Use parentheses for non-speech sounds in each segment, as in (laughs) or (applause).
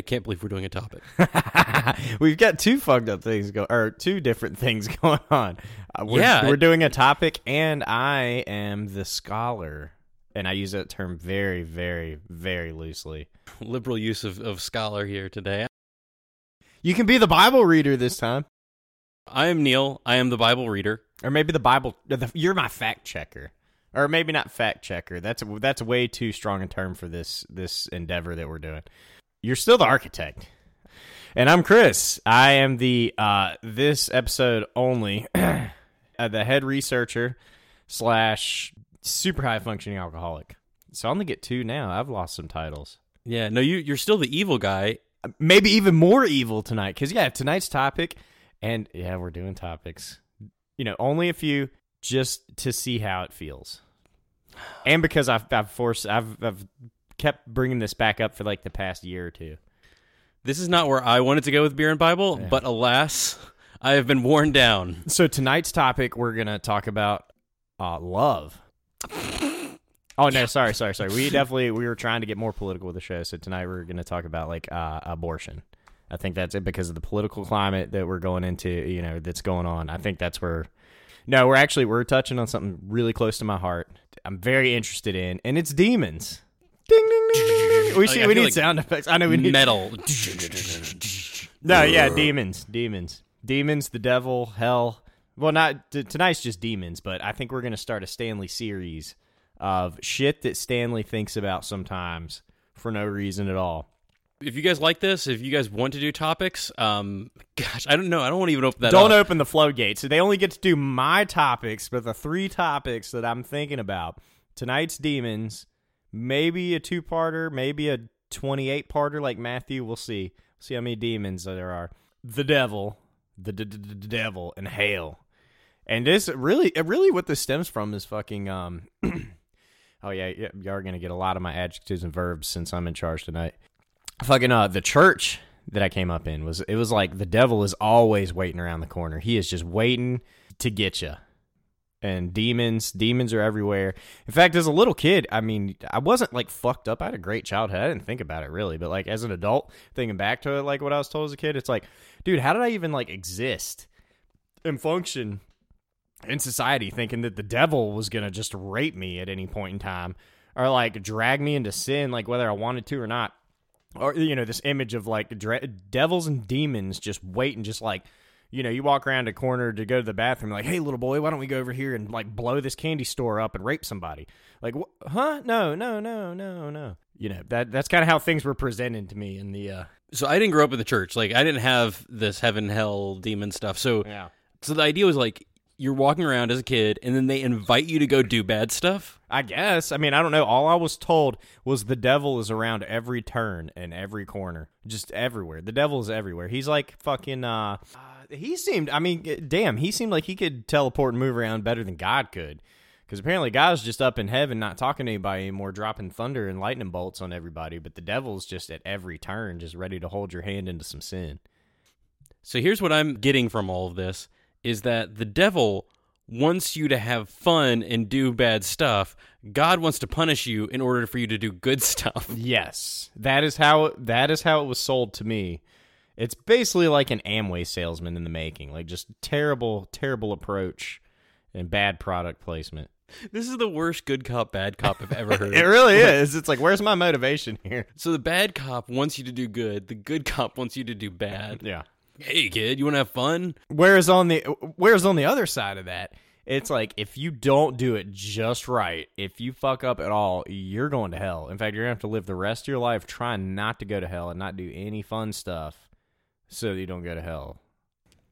I can't believe we're doing a topic. (laughs) We've got two fucked up things going, or two different things (laughs) going on. Uh, we're, Yeah. we're doing a topic, and I am the scholar, and I use that term very, very, very loosely. Liberal use of, of scholar here today. You can be the Bible reader this time, I am Neil. I am the Bible reader. or maybe the Bible. The, you're my fact checker, or maybe not fact checker. That's that's way too strong a term for this this endeavor that we're doing. You're still the architect. And I'm Chris. I am the uh, this episode only (clears throat) uh, the head researcher slash super high functioning alcoholic. So I only get two now. I've lost some titles. Yeah, no, you you're still the evil guy. Maybe even more evil tonight because yeah, tonight's topic, and yeah, we're doing topics. You know, only a few just to see how it feels, and because I've I've forced I've I've kept bringing this back up for like the past year or two. This is not where I wanted to go with beer and Bible, Yeah. but alas, I have been worn down. So tonight's topic, we're gonna talk about uh, love. Oh no, sorry, sorry, sorry. We definitely we were trying to get more political with the show. So tonight we're gonna talk about like uh, abortion. I think that's it because of the political climate that we're going into. You know, that's going on. I think that's where. No, we're actually we're touching on something really close to my heart. I'm very interested in, and it's demons. Ding ding ding. ding, ding. We should, we need like sound effects. I know we need Metal. no, yeah, demons, demons, demons, the devil, hell. Well, not t- tonight's just demons, but I think we're gonna start a Stanley series of shit that Stanley thinks about sometimes for no reason at all. if you guys like this, if you guys want to do topics, um, gosh, I don't know. I don't want to even open that. Don't up. open the floodgates. So they only get to do my topics, but the three topics that I'm thinking about tonight's demons, maybe a two-parter, maybe a 28-parter like Matthew. We'll see. see how many demons there are. The devil, the d- d- d- devil, and hell. And this really, really, what this stems from is fucking. Um, (clears throat) oh yeah, yeah, you are gonna get a lot of my adjectives and verbs since I'm in charge tonight. Fucking uh, the church that I came up in was it was like the devil is always waiting around the corner. He is just waiting to get you. And demons, demons are everywhere. In fact, as a little kid, I mean, I wasn't like fucked up. I had a great childhood. I didn't think about it really, but like as an adult, thinking back to it, like what I was told as a kid, it's like, dude, how did I even like exist and function in society thinking that the devil was going to just rape me at any point in time or like drag me into sin like whether I wanted to or not or you know this image of like dra- devils and demons just waiting just like you know you walk around a corner to go to the bathroom like hey little boy why don't we go over here and like blow this candy store up and rape somebody like wh- huh no no no no no you know that that's kind of how things were presented to me in the uh So I didn't grow up in the church. Like I didn't have this heaven, hell, demon stuff. So yeah so the idea was like you're walking around as a kid, and then they invite you to go do bad stuff. I guess. I mean, I don't know. All I was told was the devil is around every turn and every corner, just everywhere. The devil is everywhere. He's like fucking. uh, uh He seemed. I mean, damn. He seemed like he could teleport and move around better than God could. Because apparently, God's just up in heaven, not talking to anybody anymore, dropping thunder and lightning bolts on everybody. But the devil's just at every turn, just ready to hold your hand into some sin. So here's what I'm getting from all of this is that the devil wants you to have fun and do bad stuff. God wants to punish you in order for you to do good (laughs) stuff. Yes, that is how that is how it was sold to me. It's basically like an Amway salesman in the making, like just terrible, terrible approach and bad product placement. This is the worst good cop bad cop I've ever (laughs) heard. It really is. It's like, where's my motivation here? So the bad cop wants you to do good, the good cop wants you to do bad. Yeah. Hey kid, you want to have fun? Whereas on the whereas on the other side of that, it's like if you don't do it just right, if you fuck up at all, you're going to hell. In fact, you're gonna have to live the rest of your life trying not to go to hell and not do any fun stuff so that you don't go to hell.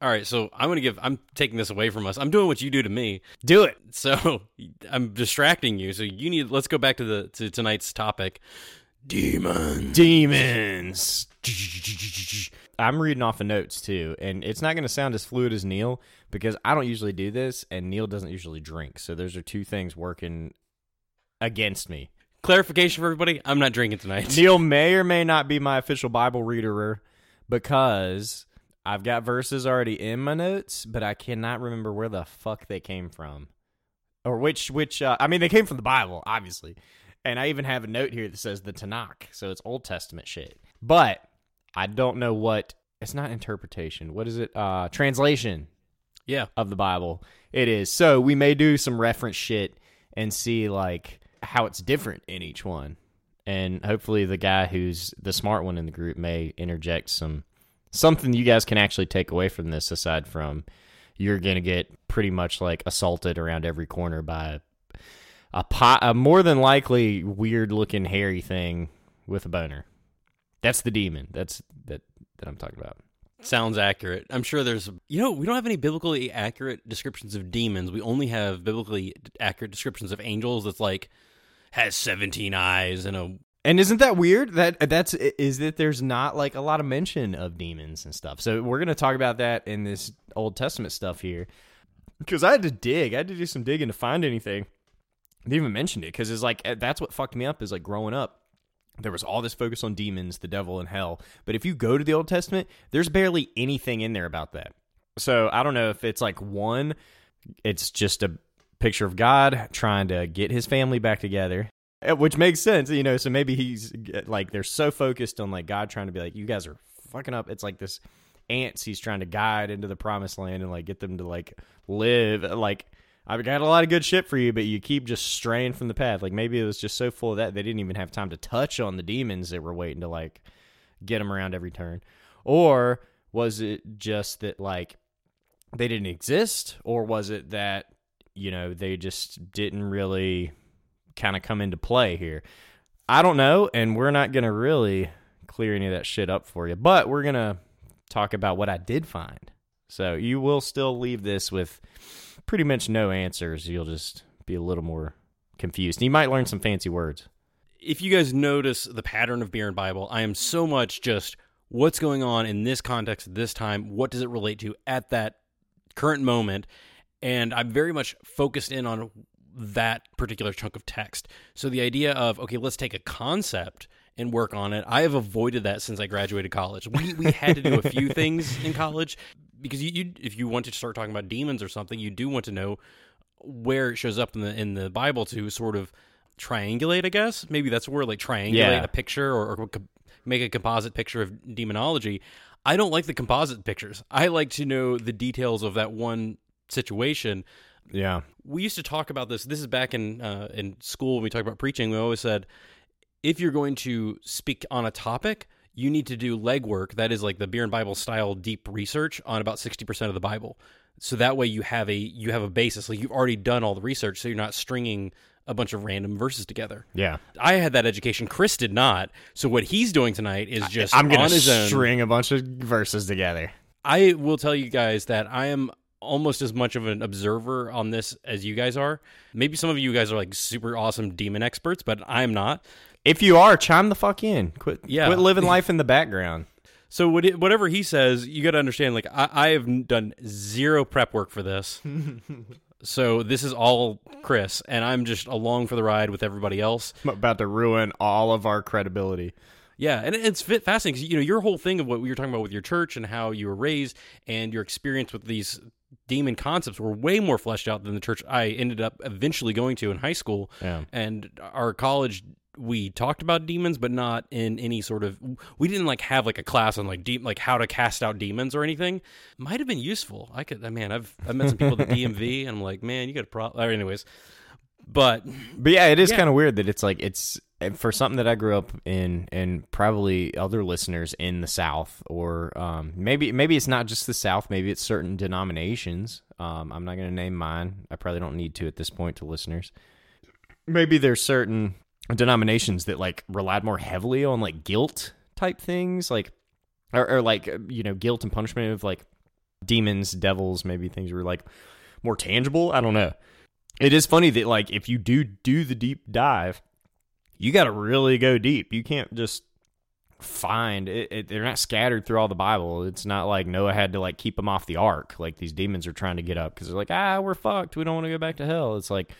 All right, so I'm to give I'm taking this away from us. I'm doing what you do to me. Do it. So (laughs) I'm distracting you. So you need let's go back to the to tonight's topic. Demons. demons. I'm reading off the notes too, and it's not going to sound as fluid as Neil because I don't usually do this, and Neil doesn't usually drink. So those are two things working against me. Clarification for everybody, I'm not drinking tonight. Neil may or may not be my official Bible reader because I've got verses already in my notes, but I cannot remember where the fuck they came from. Or which which uh, I mean they came from the Bible, obviously. And I even have a note here that says the Tanakh, so it's Old Testament shit. But I don't know what it's not interpretation. What is it? Uh translation Yeah. of the Bible it is. So we may do some reference shit and see like how it's different in each one. And hopefully the guy who's the smart one in the group may interject some something you guys can actually take away from this aside from you're going to get pretty much like assaulted around every corner by a, pot, a more than likely weird looking hairy thing with a boner. That's the demon. That's that that I'm talking about. Sounds accurate. I'm sure there's, you know, we don't have any biblically accurate descriptions of demons. We only have biblically accurate descriptions of angels that's like has 17 eyes and a. And isn't that weird? That that's is that there's not like a lot of mention of demons and stuff. So we're gonna talk about that in this Old Testament stuff here. Because I had to dig, I had to do some digging to find anything. They even mentioned it because it's like eh, that's what fucked me up. Is like growing up, there was all this focus on demons, the devil, and hell. But if you go to the Old Testament, there's barely anything in there about that. So I don't know if it's like one, it's just a picture of God trying to get his family back together, eh, which makes sense, you know. So maybe he's like, they're so focused on like God trying to be like, you guys are fucking up. It's like this ants he's trying to guide into the promised land and like get them to like live like I've got a lot of good shit for you, but you keep just straying from the path. Like maybe it was just so full of that they didn't even have time to touch on the demons that were waiting to like get them around every turn. Or was it just that like they didn't exist, or was it that you know they just didn't really kind of come into play here? I don't know, and we're not gonna really clear any of that shit up for you, but we're gonna talk about what I did find. So you will still leave this with pretty much no answers. You'll just be a little more confused. You might learn some fancy words. If you guys notice the pattern of beer and Bible, I am so much just what's going on in this context at this time. What does it relate to at that current moment? And I'm very much focused in on that particular chunk of text. So the idea of, okay, let's take a concept and work on it. I have avoided that since I graduated college. We we had to do a few things in college because you, you if you want to start talking about demons or something, you do want to know where it shows up in the in the Bible to sort of triangulate. I guess maybe that's where like triangulate Yeah. a picture or, or co- make a composite picture of demonology. I don't like the composite pictures. I like to know the details of that one situation. Yeah. We used to talk about this. This is back in uh, in school when we talked about preaching. We always said if you're going to speak on a topic, you need to do legwork. That is like the beer and Bible style deep research on about sixty percent of the Bible. So that way you have a you have a basis. Like you've already done all the research, so you're not stringing a bunch of random verses together. Yeah. I had that education. Chris did not. So what he's doing tonight is just I'm going to his own. string a bunch of verses together. I will tell you guys that I am almost as much of an observer on this as you guys are. Maybe some of you guys are like super awesome demon experts, but I'm not. If you are, chime the fuck in. Quit, Yeah. quit living (laughs) life in the background. So what it- whatever he says, you got to understand. Like I, I have done zero prep work for this, (laughs) so this is all Chris, and I'm just along for the ride with everybody else. I'm about to ruin all of our credibility. Yeah, and it's fascinating because you know your whole thing of what we were talking about with your church and how you were raised and your experience with these demon concepts were way more fleshed out than the church I ended up eventually going to in high school. Yeah. And our college we talked about demons but not in any sort of we didn't like have like a class on like deep like how to cast out demons or anything. Might have been useful. I could I man, I've I've met some people at the DMV and I'm like, "Man, you got a problem." Anyways, but But yeah, it is Yeah. kind of weird that it's like it's for something that I grew up in, and probably other listeners in the South, or um, maybe maybe it's not just the South. Maybe it's certain denominations. Um, I'm not going to name mine. I probably don't need to at this point to listeners. Maybe there's certain denominations that like relied more heavily on like guilt type things, like or, or like you know guilt and punishment of like demons, devils. Maybe things were like more tangible. I don't know. It is funny that like if you do do the deep dive, you got to really go deep. You can't just find it, it. They're not scattered through all the Bible. It's not like Noah had to like keep them off the ark. Like these demons are trying to get up because they're like, ah, we're fucked. We don't want to go back to hell. It's like,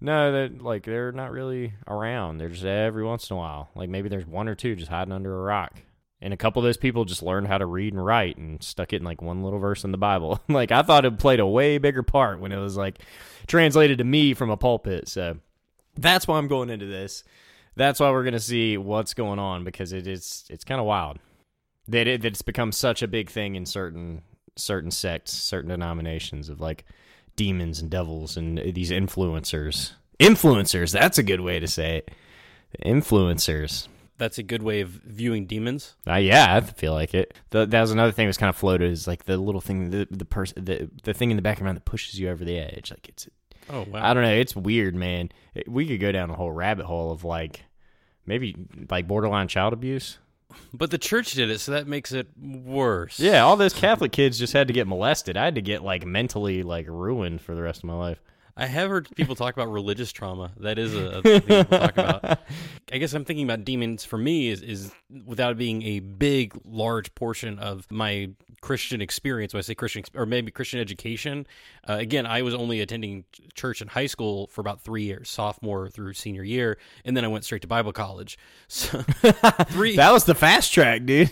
no, that like they're not really around. They're just every once in a while. Like maybe there's one or two just hiding under a rock. And a couple of those people just learned how to read and write and stuck it in like one little verse in the Bible. (laughs) like I thought it played a way bigger part when it was like translated to me from a pulpit. So that's why I'm going into this. That's why we're gonna see what's going on because it is it's kind of wild. that, it, that it's become such a big thing in certain certain sects, certain denominations of like demons and devils and these influencers. Influencers, that's a good way to say it. Influencers. That's a good way of viewing demons. Uh, yeah, I feel like it. The, that was another thing that was kind of floated is like the little thing, the the person, the, the thing in the back of your mind that pushes you over the edge. Like it's, Oh wow. I don't know, it's weird, man. We could go down a whole rabbit hole of like maybe like borderline child abuse. But the church did it, so that makes it worse. Yeah, all those Catholic kids just had to get molested. I had to get like mentally like ruined for the rest of my life. I have heard people talk about religious trauma. That is a, a thing people talk about. (laughs) I guess I'm thinking about demons for me is, is without being a big, large portion of my Christian experience. When I say Christian, or maybe Christian education, uh, again, I was only attending church in high school for about three years, sophomore through senior year, and then I went straight to Bible college. So (laughs) three (laughs) That was the fast track, dude.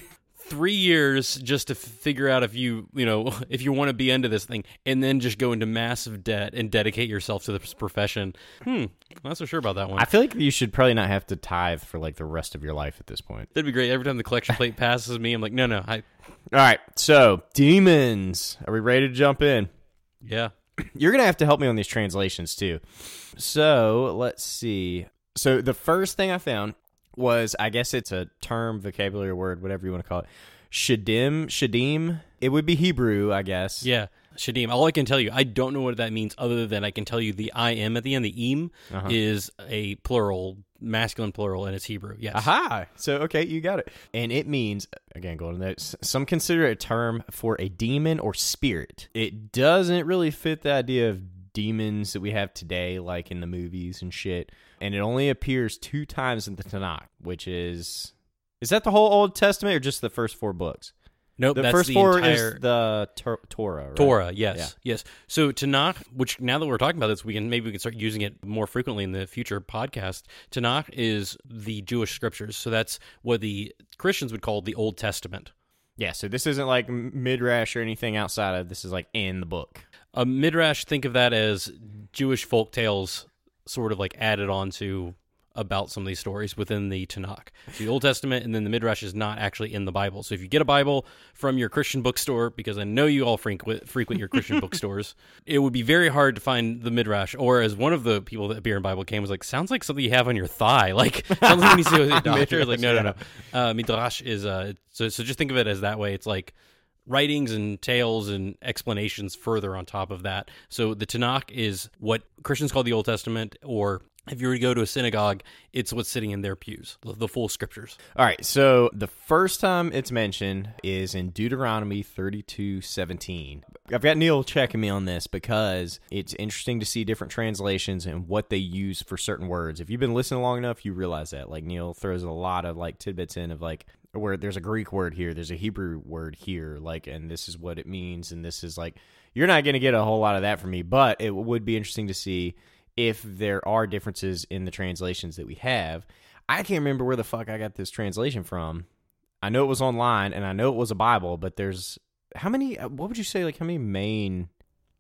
Three years just to figure out if you you know (laughs) if you want to be into this thing and then just go into massive debt and dedicate yourself to this profession hmm I'm not so sure about that one I feel like you should probably not have to tithe for like the rest of your life at this point. that'd be great every time the collection plate (laughs) passes me i'm like no no i All right, so demons. Are we ready to jump in? yeah (clears throat) You're gonna have to help me on these translations too. So let's see. So the first thing I found was, I guess it's a term, vocabulary word, whatever you want to call it. Shadim, shadim. It would be Hebrew, I guess. yeah shadim all i can tell you i don't know what that means other than i can tell you the i am at the end the im Uh-huh. is a plural masculine plural and it's hebrew yes Aha! So okay, you got it. And it means again, to that. Some consider it a term for a demon or spirit. It doesn't really fit the idea of demons that we have today, like in the movies and shit. And it only appears two times in the Tanakh, which is is that the whole Old Testament or just the first four books? nope The first the four entire is the Tor- Torah. Right? Torah, yes, Yeah. yes. So Tanakh, which now that we're talking about this, we can maybe we can start using it more frequently in the future podcast. Tanakh is the Jewish scriptures, so that's what the Christians would call the Old Testament. Yeah. So this isn't like midrash or anything outside of. This is like in the book. A midrash, think of that as Jewish folk tales, sort of like added on to about some of these stories within the Tanakh. The Old Testament and then the Midrash is not actually in the Bible. So if you get a Bible from your Christian bookstore, because I know you all frequent frequent your Christian (laughs) bookstores, it would be very hard to find the Midrash. Or as one of the people that appear in Bible came was like, sounds like something you have on your thigh. (laughs) Like sounds like you see a doctor. It's like no, no, no. Uh, Midrash is uh, so so just think of it as that way. It's like writings and tales and explanations further on top of that. So the Tanakh is what Christians call the Old Testament, or if you were to go to a synagogue, it's what's sitting in their pews, the, full scriptures. All right, so the first time it's mentioned is in Deuteronomy thirty-two seventeen. I've got Neil checking me on this because it's interesting to see different translations and what they use for certain words. If you've been listening long enough, you realize that. Like Neil throws a lot of like tidbits in of like where there's a Greek word here, there's a Hebrew word here, like, and this is what it means, and this is like you're not going to get a whole lot of that from me, but it would be interesting to see if there are differences in the translations that we have. I can't remember where the fuck I got this translation from. I know it was online and I know it was a Bible, but there's how many? uh, What would you say? Like how many main?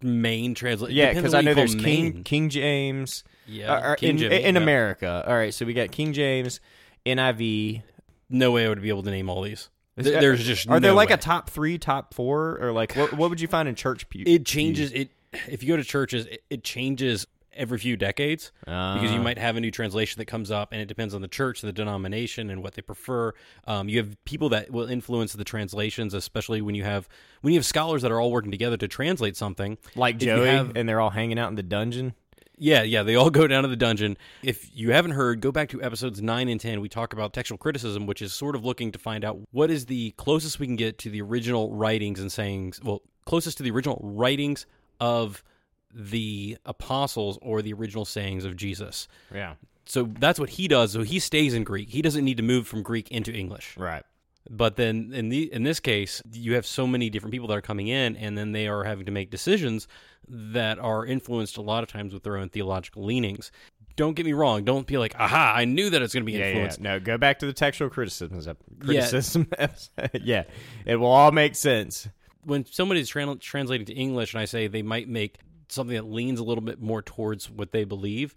Main translation. Yeah, because I know there's King King James. Yeah, uh, King in, in yeah. America. All right, so we got King James, NIV. No way I would be able to name all these. There's just Are there like way. a top three, top four, or like what? What would you find in church pew? It changes. It if you go to churches, it, it changes every few decades. because you Ah. might have a new translation that comes up and it depends on the church the denomination and what they prefer um, you have people that will influence the translations especially when you have when you have scholars that are all working together to translate something like if Joey, have- and they're all hanging out in the dungeon. Yeah yeah they all go down to the dungeon if you haven't heard go back to episodes 9 and 10 we talk about textual criticism which is sort of looking to find out what is the closest we can get to the original writings and sayings well closest to the original writings of the apostles or the original sayings of jesus Yeah, so that's what he does. So he stays in Greek. He doesn't need to move from Greek into English. right. But then in the in this case, you have so many different people that are coming in, and then they are having to make decisions that are influenced a lot of times with their own theological leanings. Don't get me wrong. Don't be like, aha, I knew that it's going to be Yeah, yeah. influenced. No, go back to the textual criticisms. Criticism. (laughs) episode. yeah, it will all make sense. When somebody's tran- translating to English, and I say they might make something that leans a little bit more towards what they believe,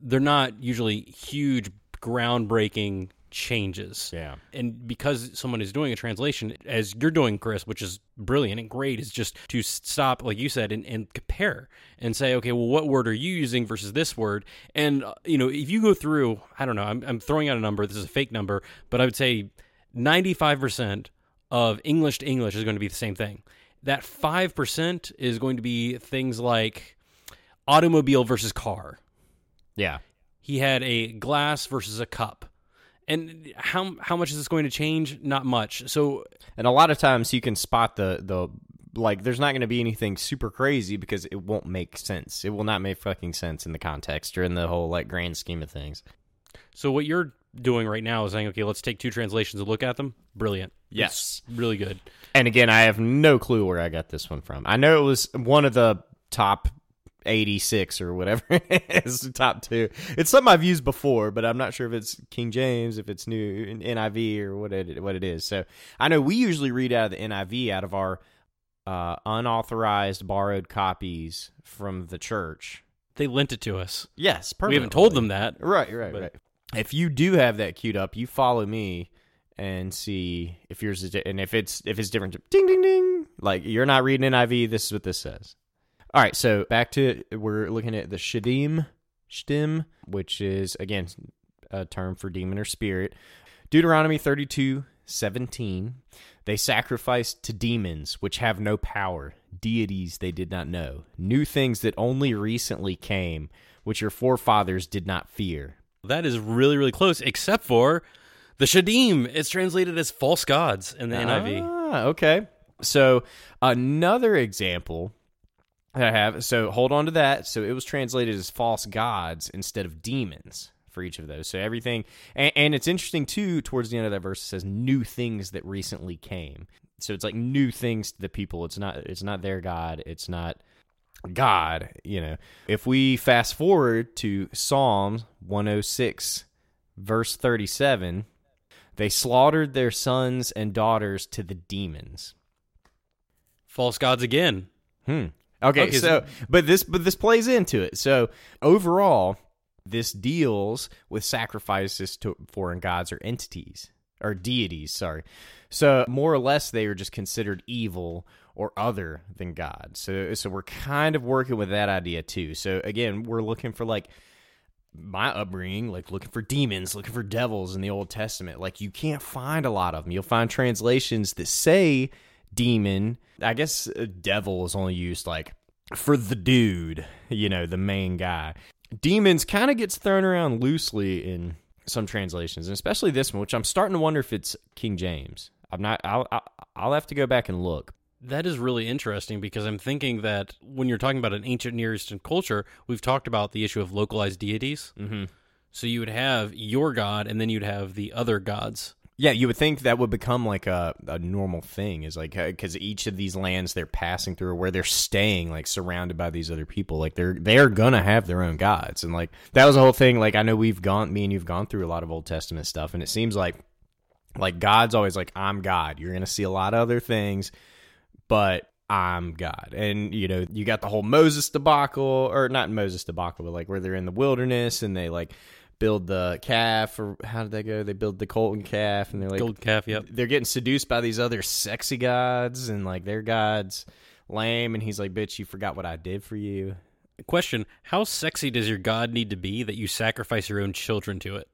they're not usually huge, groundbreaking changes. Yeah. And because someone is doing a translation, as you're doing, Chris, which is brilliant and great, is just to stop, like you said, and, and compare and say, okay, well, what word are you using versus this word? And, uh, you know, if you go through, I don't know, I'm, I'm throwing out a number, this is a fake number, but I would say 95% of English to English is going to be the same thing. That 5% is going to be things like automobile versus car. Yeah. He had a glass versus a cup. And how how much is this going to change? Not much. So And a lot of times you can spot the the like there's not going to be anything super crazy because it won't make sense. It will not make fucking sense in the context or in the whole like grand scheme of things. so what you're doing right now is saying, okay, let's take two translations and look at them. Brilliant. Yes. It's really good. And again, I have no clue where I got this one from. I know it was one of the top 86 or whatever (laughs) it is, top two. It's something I've used before, but I'm not sure if it's King James, if it's new NIV or what it what it is. So I know we usually read out of the NIV out of our uh, unauthorized borrowed copies from the church. They lent it to us. Yes, We haven't told them that. Right, right, But- right. If you do have that queued up, you follow me and see if yours is and if it's if it's different. Ding ding ding. Like you're not reading NIV. This is what this says. All right, so back to we're looking at the shadim, shdim, which is again a term for demon or spirit. Deuteronomy 32, 17. They sacrificed to demons which have no power, deities they did not know, new things that only recently came, which your forefathers did not fear. That is really, really close, except for the Shadim. It's translated as false gods in the NIV. Ah, okay. So another example that I have. So hold on to that. So it was translated as false gods instead of demons for each of those. So everything, and, and it's interesting too. Towards the end of that verse, it says new things that recently came. So it's like new things to the people. It's not. It's not their God. It's not God. You know. If we fast forward to Psalms 106, verse 37. They slaughtered their sons and daughters to the demons. False gods again. Hmm. Okay, Okay, so but this but this plays into it. So overall, this deals with sacrifices to foreign gods or entities or deities. Sorry. So more or less, they are just considered evil or other than God. So so we're kind of working with that idea too. So again, we're looking for like my upbringing, like looking for demons, looking for devils in the Old Testament. Like you can't find a lot of them. You'll find translations that say demon. I guess uh, devil is only used like for the dude, you know, the main guy. Demons kind of gets thrown around loosely in some translations, and especially this one, which I'm starting to wonder if it's King James. I'm not. I'll. I'll, I'll have to go back and look. That is really interesting because I'm thinking that when you're talking about an ancient Near Eastern culture, we've talked about the issue of localized deities. Mm-hmm. So you would have your god, and then you'd have the other gods. Yeah, you would think that would become like a, a normal thing, is like uh, because each of these lands they're passing through, or where they're staying, like surrounded by these other people, like they're they're gonna have their own gods, and like that was the whole thing. Like I know we've gone, me and you've gone through a lot of Old Testament stuff, and it seems like like God's always like I'm God. You're gonna see a lot of other things, but I'm God. And you know, you got the whole Moses debacle, or not Moses debacle, but like where they're in the wilderness and they like build the calf, or how did they go? They build the golden calf, and they're like Gold calf, yep. they're getting seduced by these other sexy gods, and like their gods lame, and he's like, "Bitch, you forgot what I did for you." Question How sexy does your god need to be that you sacrifice your own children to it?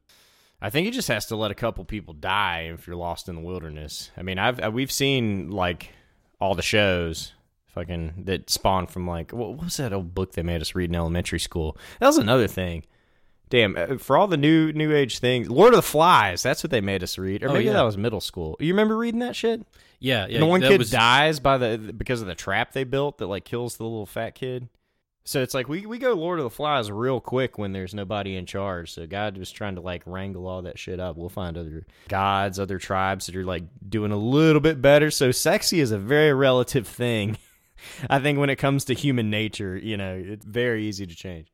I think he just has to let a couple people die if you're lost in the wilderness. I mean, I've uh, we've seen like all the shows fucking that spawned from like what what was that old book they made us read in elementary school? That was another thing. Damn, uh, for all the new new age things, Lord of the Flies, that's what they made us read. Or Oh, maybe yeah. that was middle school. You remember reading that shit? Yeah, yeah. The one kid was- dies by the because of the trap they built that like kills the little fat kid. So it's like we we go Lord of the Flies real quick when there's nobody in charge. So God was trying to like wrangle all that shit up. We'll find other gods, other tribes that are like doing a little bit better. So sexy is a very relative thing. (laughs) I think when it comes to human nature, you know, it's very easy to change.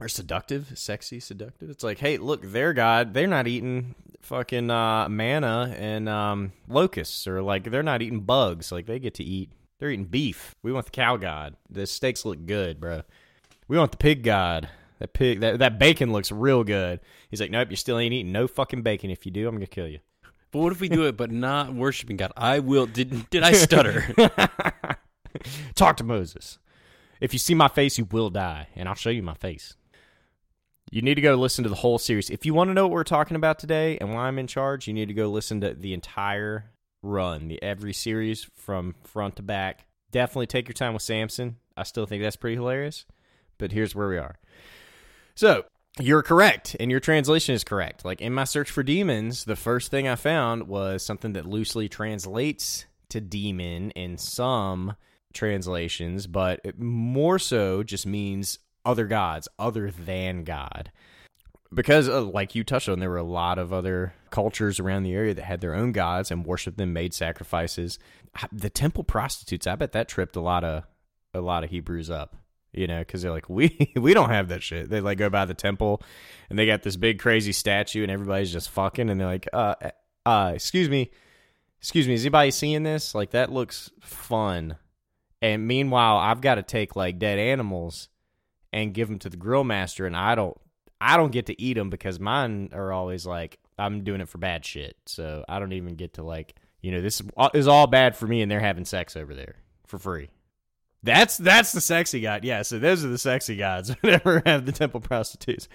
Or seductive, sexy, seductive. It's like, hey, look, their god, they're not eating fucking uh, manna and um, locusts, or like they're not eating bugs. Like they get to eat, they're eating beef. We want the cow god. The steaks look good, bro. We want the pig god. That pig, that, that bacon looks real good. He's like, nope, you still ain't eating no fucking bacon. If you do, I'm gonna kill you. But what if we do it, but not worshiping God? I will. Did did I stutter? (laughs) (laughs) Talk to Moses. If you see my face, you will die, and I'll show you my face. You need to go listen to the whole series. If you want to know what we're talking about today and why I'm in charge, you need to go listen to the entire run, the every series from front to back. Definitely take your time with Samson. I still think that's pretty hilarious, but here's where we are. So, you're correct, and your translation is correct. Like in my search for demons, the first thing I found was something that loosely translates to demon in some translations, but more so just means other gods, other than God. Because, uh, like you touched on, there were a lot of other cultures around the area that had their own gods and worshiped them, made sacrifices. The temple prostitutes, I bet that tripped a lot of a lot of Hebrews up you know, because they're like, we (laughs) we don't have that shit. They like go by the temple, and they got this big crazy statue, and everybody's just fucking, and they're like, uh, uh, excuse me, excuse me, is anybody seeing this? Like that looks fun, and meanwhile, I've got to take like dead animals and give them to the grill master, and I don't, I don't get to eat them because mine are always like, I'm doing it for bad shit, so I don't even get to like, you know, this is all bad for me, and they're having sex over there for free. That's that's the sexy god. Yeah, so those are the sexy gods. Whenever (laughs) have the temple prostitutes.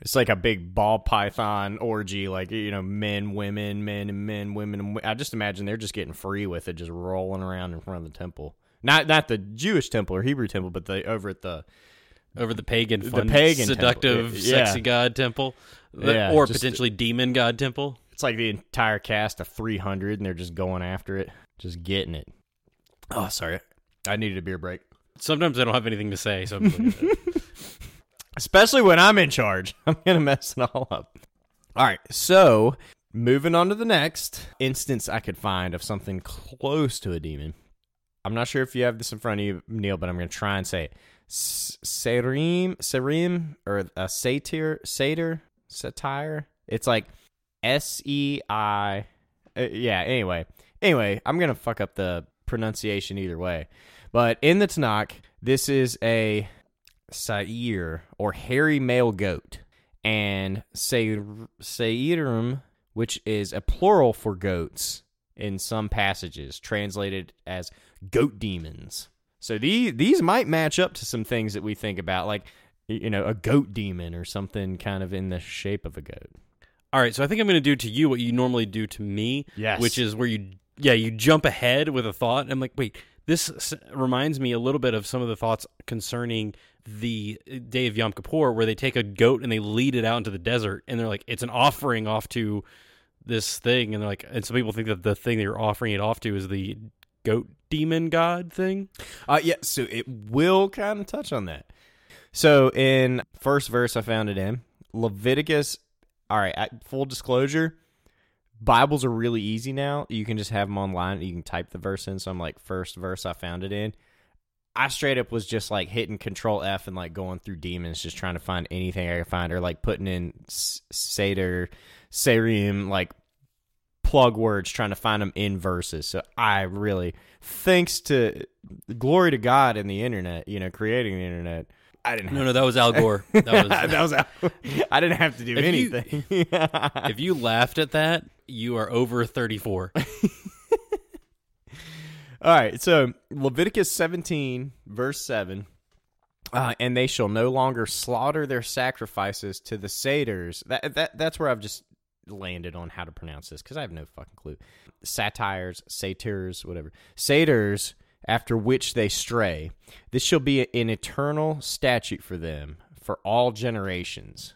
It's like a big ball python orgy, like you know, men, women, men, and men, women. And I just imagine they're just getting free with it, just rolling around in front of the temple. Not not the Jewish temple or Hebrew temple, but the over at the over the pagan, fun, the pagan seductive, temple. Yeah. sexy god temple, The- Yeah, or potentially demon god temple. It's like the entire cast of three hundred, and they're just going after it, just getting it. Oh, sorry, I needed a beer break. Sometimes I don't have anything to say, so I'm just looking at it. especially when I'm in charge. (laughs) I'm gonna mess it all up. All right, so moving on to the next instance I could find of something close to a demon. I'm not sure if you have this in front of you, Neil, but I'm gonna try and say it. Serim, Serim, or a satyr, satyr, satire. It's like S E I. uh, Yeah. Anyway, anyway, I'm gonna fuck up the pronunciation either way. But in the Tanakh, this is a Seir or hairy male goat, and Seir- Seirim, which is a plural for goats in some passages, translated as goat demons. So these these might match up to some things that we think about, like you know a goat demon or something kind of in the shape of a goat. All right, so I think I'm going to do to you what you normally do to me, Yes. which is where you, yeah, you jump ahead with a thought. I'm like, wait, this s- reminds me a little bit of some of the thoughts concerning the uh, day of Yom Kippur, where they take a goat and they lead it out into the desert, and they're like, it's an offering off to this thing, and they're like, and some people think that the thing that you're offering it off to is the goat demon god thing. Uh, yeah, so it will kind of touch on that. So in first verse, I found it in Leviticus. All right, full disclosure, Bibles are really easy now. You can just have them online. You can type the verse in. So I'm like, first verse, I found it in. I straight up was just like hitting Control F and like going through demons, just trying to find anything I could find, or like putting in Seder, Serim, like plug words, trying to find them in verses. So I really, thanks to glory to God and the internet, you know, creating the internet. I didn't. Have No, no, that was Al (laughs) Gore. That was. that was (laughs) I didn't have to do If you- anything. (laughs) if you laughed at that, you are over 34. All right, so Leviticus 17, verse 7. Uh, and they shall no longer slaughter their sacrifices to the satyrs. That, that That's where I've just landed on how to pronounce this because I have no fucking clue. Satires, satyrs, whatever. Satyrs, after which they stray. This shall be an eternal statute for them for all generations.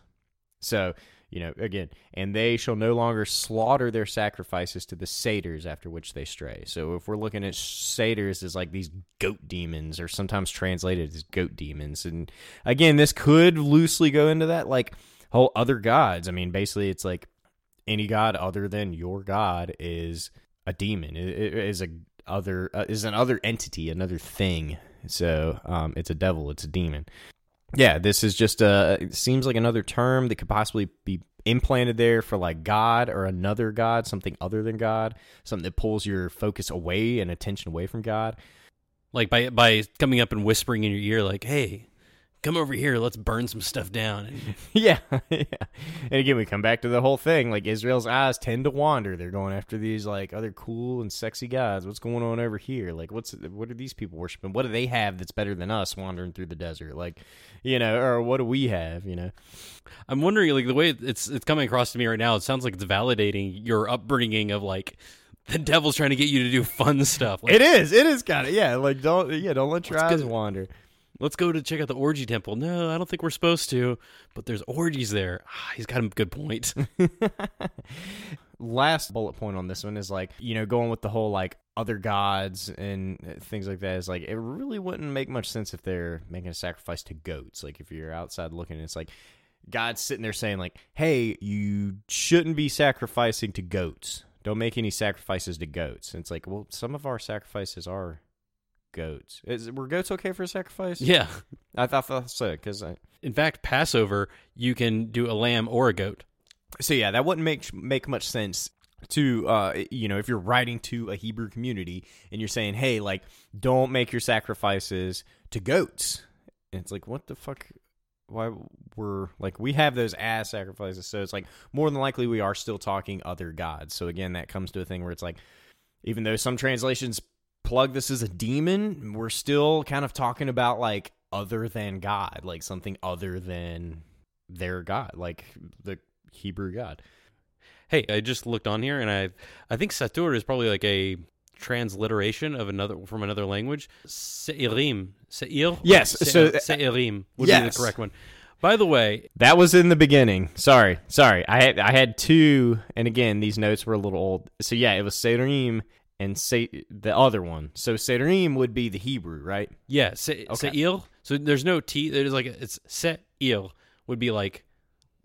So, you know, again, and they shall no longer slaughter their sacrifices to the satyrs after which they stray. So, if we're looking at satyrs as like these goat demons, or sometimes translated as goat demons, and again, this could loosely go into that, like whole other gods. I mean, basically, it's like any god other than your god is a demon. It, it is a other uh, is an other entity, another thing. So, um, it's a devil. It's a demon. Yeah, this is just a. It seems like another term that could possibly be implanted there for like God or another God, something other than God, something that pulls your focus away and attention away from God. like by by coming up and whispering in your ear, like, "Hey, come over here, let's burn some stuff down. (laughs) Yeah, (laughs) yeah. And again, we come back to the whole thing. Like Israel's eyes tend to wander. They're going after these like other cool and sexy guys. What's going on over here? Like, what's what are these people worshiping? What do they have that's better than us wandering through the desert? Like, you know, or what do we have? You know, I'm wondering, like the way it's it's coming across to me right now, it sounds like it's validating your upbringing of like the devil's trying to get you to do fun (laughs) stuff. Like, it is. It is kind of yeah. Like don't yeah. Don't let your eyes wander. Let's go to check out the orgy temple. No, I don't think we're supposed to, but there's orgies there. Ah, he's got a good point. (laughs) last bullet point on this one is like you know going with the whole like other gods and things like that is like it really wouldn't make much sense if they're making a sacrifice to goats like if you're outside looking it's like god's sitting there saying like hey you shouldn't be sacrificing to goats don't make any sacrifices to goats and it's like well some of our sacrifices are goats is, were goats okay for sacrifice yeah. i thought, thought so because i In fact, Passover, you can do a lamb or a goat. so yeah, that wouldn't make make much sense to uh you know if you're writing to a Hebrew community and you're saying hey like don't make your sacrifices to goats. And it's like what the fuck why we're like we have those ass sacrifices so it's like more than likely we are still talking other gods. So again that comes to a thing where it's like even though some translations plug this as a demon, we're still kind of talking about like other than God, like something other than their God, like the Hebrew God. Hey, I just looked on here, and I I think Satur is probably like a transliteration of another from another language. Seirim, Seir. Yes, Se- so- uh, Seirim would be the correct one. By the way, That was in the beginning. Sorry, sorry. I had I had two, and again these notes were a little old. So yeah, it was Sederim and say the other one. So Sederim would be the Hebrew, right? yeah, Se- Okay. Seir. So there's no T. There's like a, it's Seir would be like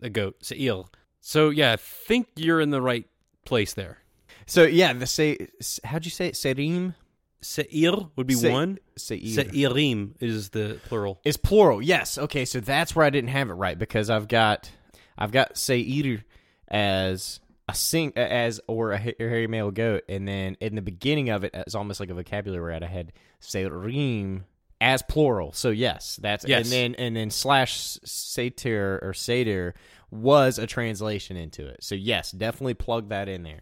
a goat. Seir. So yeah, I think you're in the right place there. So yeah, the say how'd you say it? Serim. Seir would be Se- one. Seir. Seirim is the plural. It's plural. Yes. Okay. So that's where I didn't have it right because I've got I've got Seir as a sing as or a hairy male goat, and then in the beginning of it, it's almost like a vocabulary word. I had Serim as plural. So yes, that's Yes. and then and then slash satyr or satyr was a translation into it. So yes, definitely plug that in there.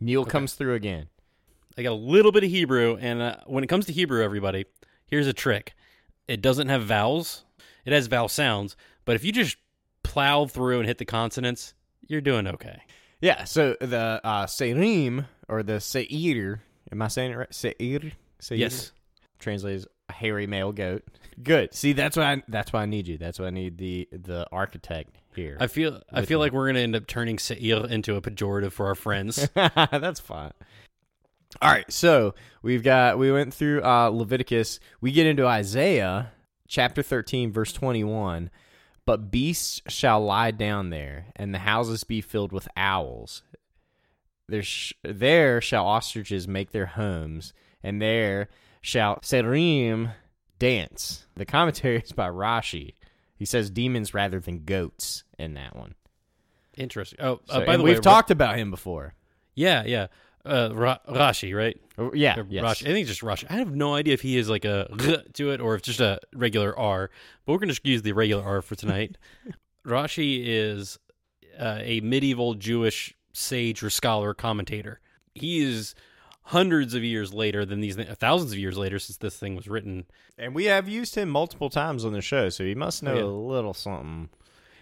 Neil comes through again. I got a little bit of Hebrew, and uh, when it comes to Hebrew, everybody, here's a trick. It doesn't have vowels. It has vowel sounds, but if you just plow through and hit the consonants, you're doing okay. Yeah, so the uh Serim or the Seir, am I saying it right? Seir? Seir? Yes. Translates a hairy male goat. Good. See, that's why I, that's why I need you. That's why I need the the architect here. I feel I feel me. like we're gonna end up turning Seir into a pejorative for our friends. (laughs) that's fine. All right, so we've got we went through uh Leviticus. We get into Isaiah chapter 13 verse 21. But beasts shall lie down there, and the houses be filled with owls. There, sh- there shall ostriches make their homes, and there shall serim dance. The commentary is by Rashi. He says demons rather than goats in that one. Interesting. Oh, So, uh, by and the we've way, talked about him before. Yeah, yeah. Uh, Ra- Rashi, right? Oh, Yeah, yes. Rashi. I think it's just Rashi. I have no idea if he is like a r to it or if it's just a regular R, but we're going to just use the regular R for tonight. (laughs) Rashi is uh, a medieval Jewish sage or scholar commentator. He is hundreds of years later than these, thousands of years later since this thing was written. And we have used him multiple times on the show, so he must know yeah. a little something.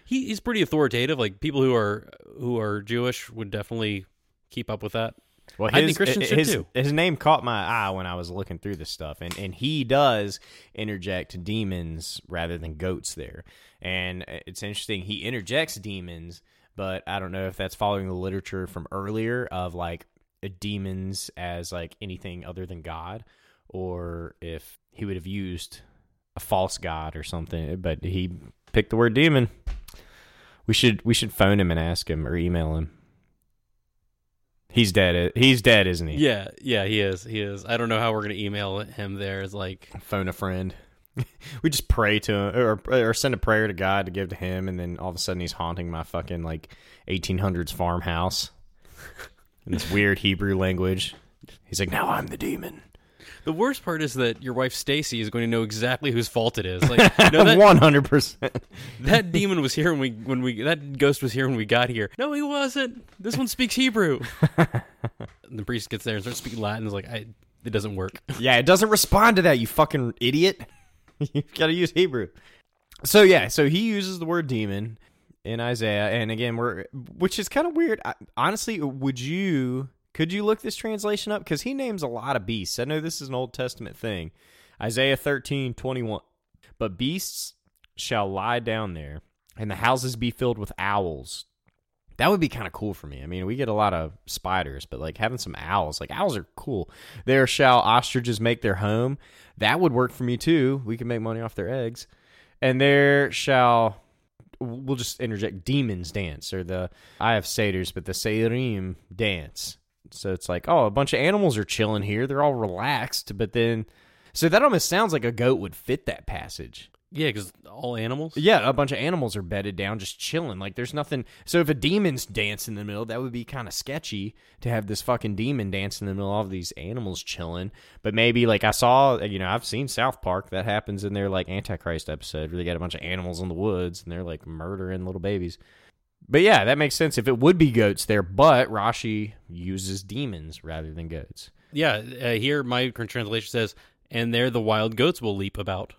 He, he's pretty authoritative. Like people who are who are Jewish would definitely keep up with that. Well, I think Christians uh, should his, too. His name caught my eye when I was looking through this stuff, and and he does interject demons rather than goats there, and uh, it's interesting. He interjects demons, but I don't know if that's following the literature from earlier of like demons as like anything other than God, or if he would have used a false god or something. But he picked the word demon. We should we should phone him and ask him or email him. He's dead. He's dead, isn't he? Yeah, yeah, he is. He is. I don't know how we're going to email him there. It's like Phone a friend. (laughs) we just pray to him or, or send a prayer to God to give to him, and then all of a sudden he's haunting my fucking like 1800s farmhouse (laughs) in this weird Hebrew language. He's like, "Now I'm the demon." The worst part is that your wife Stacy is going to know exactly whose fault it is. Like, no, (laughs) that, One hundred percent. that demon was here when we when we that ghost was here when we got here. No, he wasn't. This one speaks Hebrew. (laughs) the priest gets there and starts speaking Latin. Is like, I, it doesn't work. (laughs) Yeah, it doesn't respond to that. You fucking idiot. You've got to use Hebrew. So yeah, so he uses the word demon in Isaiah, and again, we're which is kind of weird. I, honestly, would you could you look this translation up because he names a lot of beasts. I know this is an Old Testament thing, Isaiah thirteen twenty one. But beasts shall lie down there, and the houses be filled with owls. That would be kind of cool for me. I mean, we get a lot of spiders, but like having some owls, like owls are cool. There shall ostriches make their home. That would work for me too. We can make money off their eggs. And there shall we'll just interject demons dance or the I have satyrs, but the Seirim dance. So it's like, oh, a bunch of animals are chilling here. They're all relaxed, but then so that almost sounds like a goat would fit that passage. Yeah, because all animals. Yeah, a bunch of animals are bedded down, just chilling. Like there's nothing. So if a demon's dance in the middle, that would be kind of sketchy to have this fucking demon dance in the middle of these animals chilling. But maybe like I saw, you know, I've seen South Park. That happens in their like Antichrist episode where they got a bunch of animals in the woods and they're like murdering little babies. But yeah, that makes sense if it would be goats there. But Rashi uses demons rather than goats. Yeah, uh, here my current translation says, "And there the wild goats will leap about."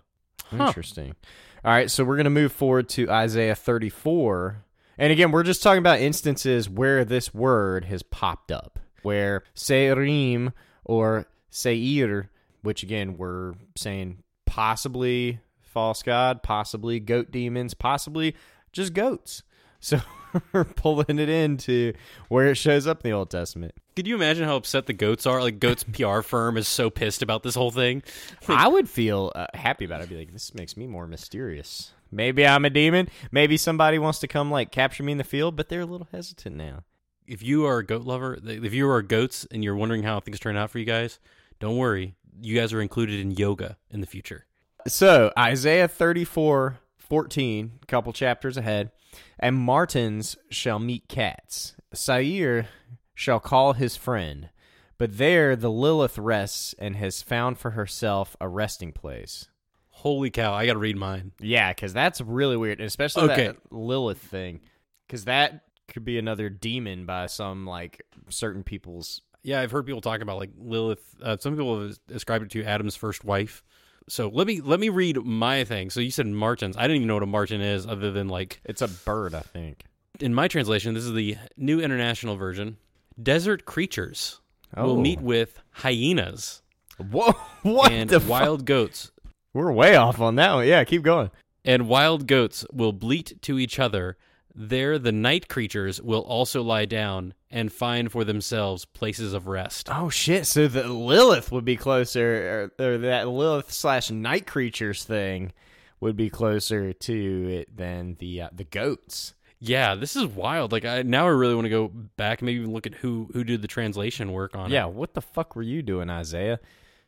Huh. Interesting. All right, so we're going to move forward to Isaiah 34. And again, we're just talking about instances where this word has popped up, where Seirim or Seir, which again, we're saying possibly false god, possibly goat demons, possibly just goats. So (laughs) we're pulling it into where it shows up in the Old Testament. Could you imagine how upset the goats are? Like, goats (laughs) PR firm is so pissed about this whole thing. (laughs) I would feel uh, happy about it. I'd be like, this makes me more mysterious. Maybe I'm a demon. Maybe somebody wants to come like capture me in the field, but they're a little hesitant now. If you are a goat lover, if you are goats and you're wondering how things turn out for you guys, don't worry. You guys are included in yoga in the future. So Isaiah 34, 14, a couple chapters ahead. And martens shall meet cats. Seir shall call his friend. But there the Lilith rests and has found for herself a resting place. Holy cow! I gotta read mine. Yeah, because that's really weird, especially Okay. that Lilith thing. Because that could be another demon by some like certain people's. Yeah, I've heard people talk about like Lilith. Uh, some people have ascribed it to Adam's first wife. So let me let me read my thing. So you said martins. I didn't even know what a martin is, other than like It's a bird, I think. in my translation. This is the New International Version. Desert creatures Oh. will meet oh. with hyenas Whoa! (laughs) What and the fuck? wild goats. We're way off on that one. Yeah, keep going. And wild goats will bleat to each other. There, the night creatures will also lie down and find for themselves places of rest. Oh shit! So the Lilith would be closer, or, or that Lilith slash night creatures thing would be closer to it than the uh, the goats. Yeah, this is wild. Like I now I really want to go back and maybe even look at who who did the translation work on Yeah, it. what the fuck were you doing, Isaiah?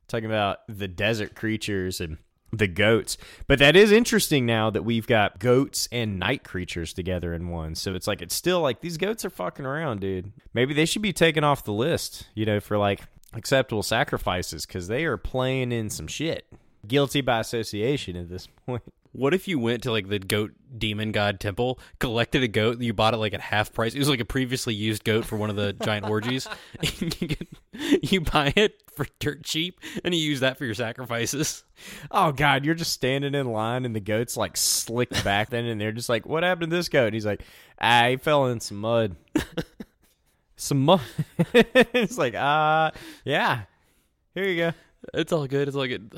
Talking about the desert creatures and the goats. But that is interesting now that we've got goats and night creatures together in one. So it's like it's still like these goats are fucking around, dude. Maybe they should be taken off the list, you know, for like acceptable sacrifices because they are playing in some shit. Guilty by association at this (laughs) point. What if you went to like the goat demon god temple, collected a goat, you bought it like at half price? It was like a previously used goat for one of the giant (laughs) orgies. (laughs) you, buy it for dirt cheap, and you use that for your sacrifices. Oh god, you're just standing in line and the goat's like slicked back then and they're just like, What happened to this goat? And he's like, Ah, he fell in some mud. (laughs) some mud. it's like, uh yeah. Here you go. It's all good. It's all good.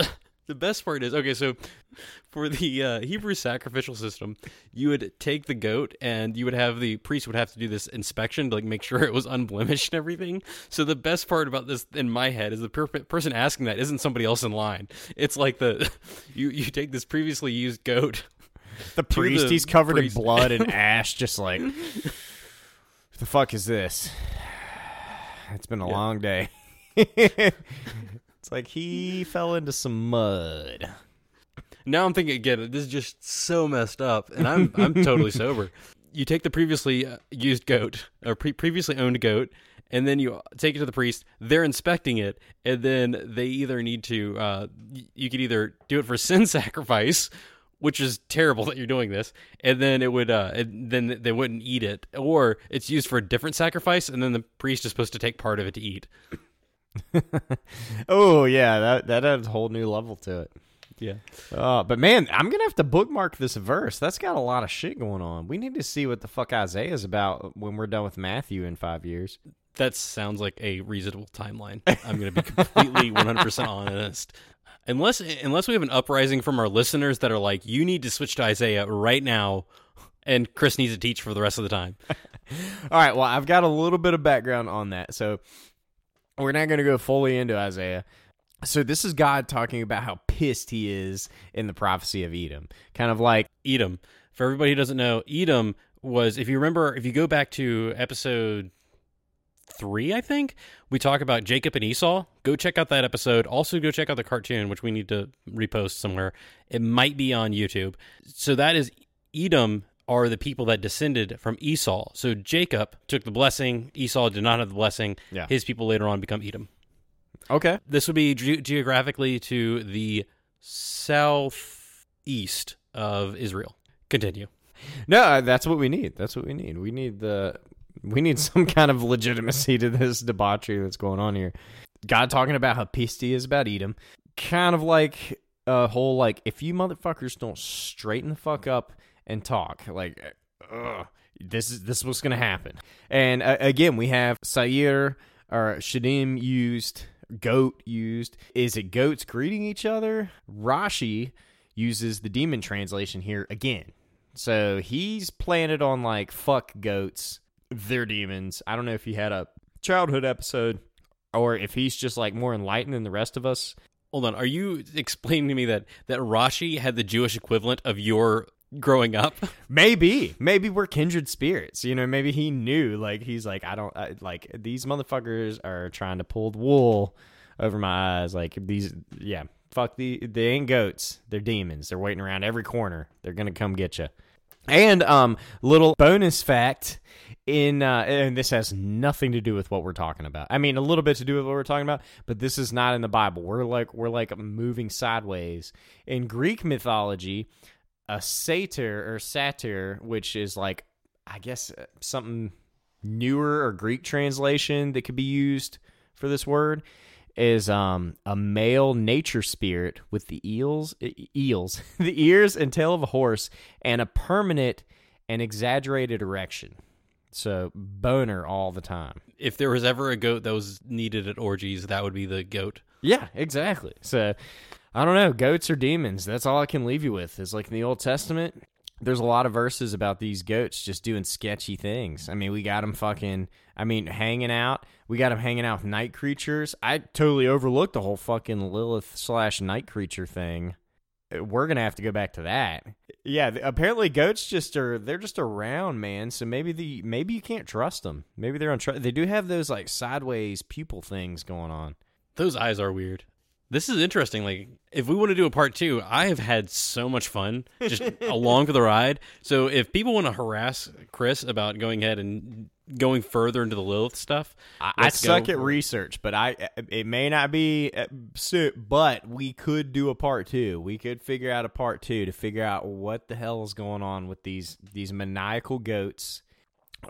The best part is okay. So, (laughs) for the uh, Hebrew sacrificial system, you would take the goat and you would have the priest would have to do this inspection to like make (laughs) sure it was unblemished and everything. So the best part about this in my head is the per- person asking that isn't somebody else in line. It's like the (laughs) you you take this previously used goat. The priest, the he's covered priest. in blood and ash, just like the fuck is this? (sighs) It's been a Yeah. long day. It's like he fell into some mud. Now I'm thinking again. This is just so messed up, and I'm I'm totally (laughs) sober. You take the previously uh, used goat or pre- previously owned goat, and then you take it to the priest. They're inspecting it, and then they either need to. Uh, you could either do it for (laughs) sin sacrifice, which is terrible that you're doing this, and then it would. Uh, and then they wouldn't eat it, or it's used for a different sacrifice, and then the priest is supposed to take part of it to eat. (laughs) oh yeah, that that adds a whole new level to it. Yeah. Uh, but man, I'm gonna have to bookmark this verse. That's got a lot of shit going on. We need to see what the fuck Isaiah is about when we're done with Matthew in five years. That sounds like a reasonable timeline. I'm going to be completely (laughs) 100% honest. Unless unless we have an uprising from our listeners that are like, you need to switch to Isaiah right now, and Chris needs to teach for the rest of the time. (laughs) All right, well, I've got a little bit of background on that. So we're not going to go fully into Isaiah. So this is God talking about how pissed he is in the prophecy of Edom. Kind of like Edom. For everybody who doesn't know, Edom was, if you remember, if you go back to episode three, I think, we talk about Jacob and Esau. Go check out that episode. Also, go check out the cartoon, which we need to repost somewhere. It might be on YouTube. So that is Edom are the people that descended from Esau. So Jacob took the blessing. Esau did not have the blessing. Yeah. His people later on become Edom. okay, This would be ge- geographically to the southeast of Israel. Continue. no, uh, that's what we need. That's what we need. We need the we need (laughs) some kind of legitimacy to this debauchery that's going on here. God talking about how pissed he is about Edom, kind of like a whole like if you motherfuckers don't straighten the fuck up and talk, like, ugh, this is this is what's gonna happen. And uh, again, we have Seir or Shedim used, goat used. Is it goats greeting each other? Rashi uses the demon translation here again. So he's it on like fuck goats, they're demons. I don't know if he had a childhood episode or if he's just like more enlightened than the rest of us. Hold on. Are you explaining to me that that Rashi had the Jewish equivalent of your growing up? (laughs) Maybe, maybe we're kindred spirits. You know, maybe he knew. Like he's like, I don't I, like these motherfuckers are trying to pull the wool over my eyes. Like these, yeah, fuck the they ain't goats. They're demons. They're waiting around every corner. They're gonna come get you. And um, little bonus fact in uh, and this has nothing to do with what we're talking about. I mean, a little bit to do with what we're talking about, but this is not in the Bible. We're like we're like moving sideways in Greek mythology. A satyr or satyr, which is like I guess uh, something newer or Greek translation that could be used for this word is um a male nature spirit with the eels eels (laughs) the ears and tail of a horse and a permanent and exaggerated erection. So boner all the time. If there was ever a goat that was needed at orgies, that would be the goat. yeah exactly. So i don't know goats or demons that's all i can leave you with is like in the old testament there's a lot of verses about these goats just doing sketchy things. I mean, we got them fucking, I mean, hanging out. We got them hanging out with night creatures. I totally overlooked the whole fucking Lilith slash night creature thing. We're gonna have to go back to that. Yeah, apparently goats just are they're just around, man. So maybe the maybe you can't trust them. Maybe they're on. Tr- they do have those like sideways pupil things going on. Those eyes are weird. This is interesting. Like, if we want to do a part two, I have had so much fun just (laughs) along for the ride. So, if people want to harass Chris about going ahead and going further into the Lilith stuff, I, I suck at research, but I it may not be uh, so, but we could do a part two. We could figure out a part two to figure out what the hell is going on with these these maniacal goats.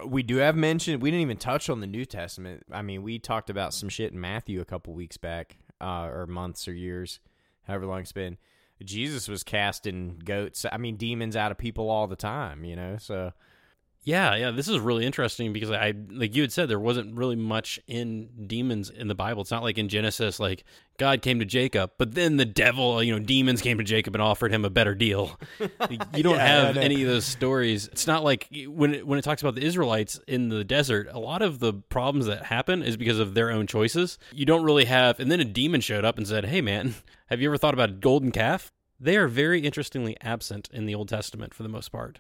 We do have mentioned we didn't even touch on the New Testament. I mean, we talked about some shit in Matthew a couple weeks back, uh, or months or years, however long it's been. Jesus was casting goats. I mean, demons out of people all the time. You know, so Yeah, yeah, this is really interesting because I like you had said there wasn't really much in demons in the Bible. It's not like in Genesis like God came to Jacob, but then the devil, you know, demons came to Jacob and offered him a better deal. (laughs) You don't Yeah, have any of those stories. It's not like when it, when it talks about the Israelites in the desert, a lot of the problems that happen is because of their own choices. You don't really have and then a demon showed up and said, "Hey man, (laughs) have you ever thought about a golden calf?" They are very interestingly absent in the Old Testament for the most part.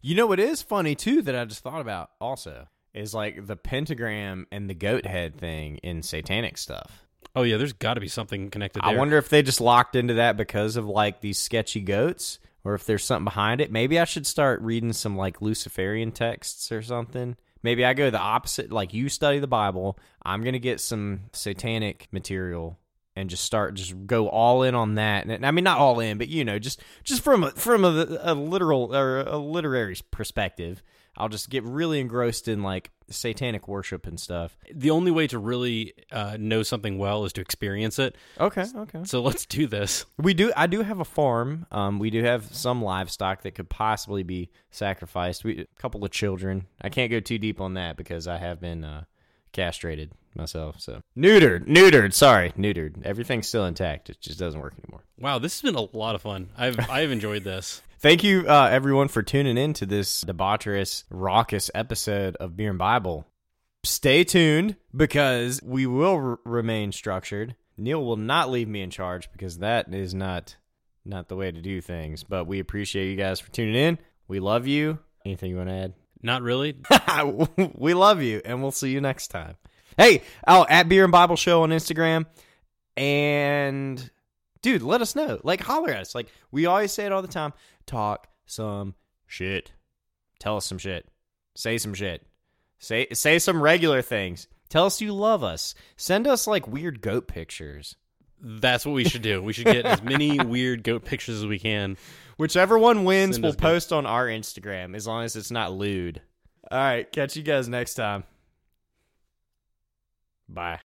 You know what is funny too that I just thought about also is like the pentagram and the goat head thing in satanic stuff. Oh yeah, there's got to be something connected there. I wonder if they just locked into that because of like these sketchy goats or if there's something behind it. Maybe I should start reading some like Luciferian texts or something. maybe I go the opposite. Like you study the Bible, I'm gonna get some satanic material and just start just go all in on that. And I mean, not all in, but you know, just just from a, from a, a literal or a literary perspective, I'll just get really engrossed in like satanic worship and stuff. The only way to really uh, know something well is to experience it. Okay, okay. So let's do this. We do. I do have a farm. Um, we do have some livestock that could possibly be sacrificed. We a couple of children. I can't go too deep on that because I have been uh, castrated myself. So neutered, neutered. Sorry, neutered. Everything's still intact. It just doesn't work anymore. Wow, this has been a lot of fun. I've (laughs) I've enjoyed this. Thank you, uh, everyone, for tuning in to this debaucherous, raucous episode of Beer and Bible. Stay tuned because we will r- remain structured. Neil will not leave me in charge because that is not not the way to do things. But we appreciate you guys for tuning in. We love you. Anything you want to add? Not really. (laughs) we love you, and we'll see you next time. Hey, oh, at Beer and Bible Show on Instagram, and dude, let us know. Like, holler at us. Like we always say it all the time. Talk some shit. Tell us some shit. Say some shit. Say say some regular things. Tell us you love us. Send us like weird goat pictures. That's what we should do. We should get as many (laughs) weird goat pictures as we can. Whichever one wins, Send we'll us goat. post on our Instagram as long as it's not lewd. All right, catch you guys next time. Bye.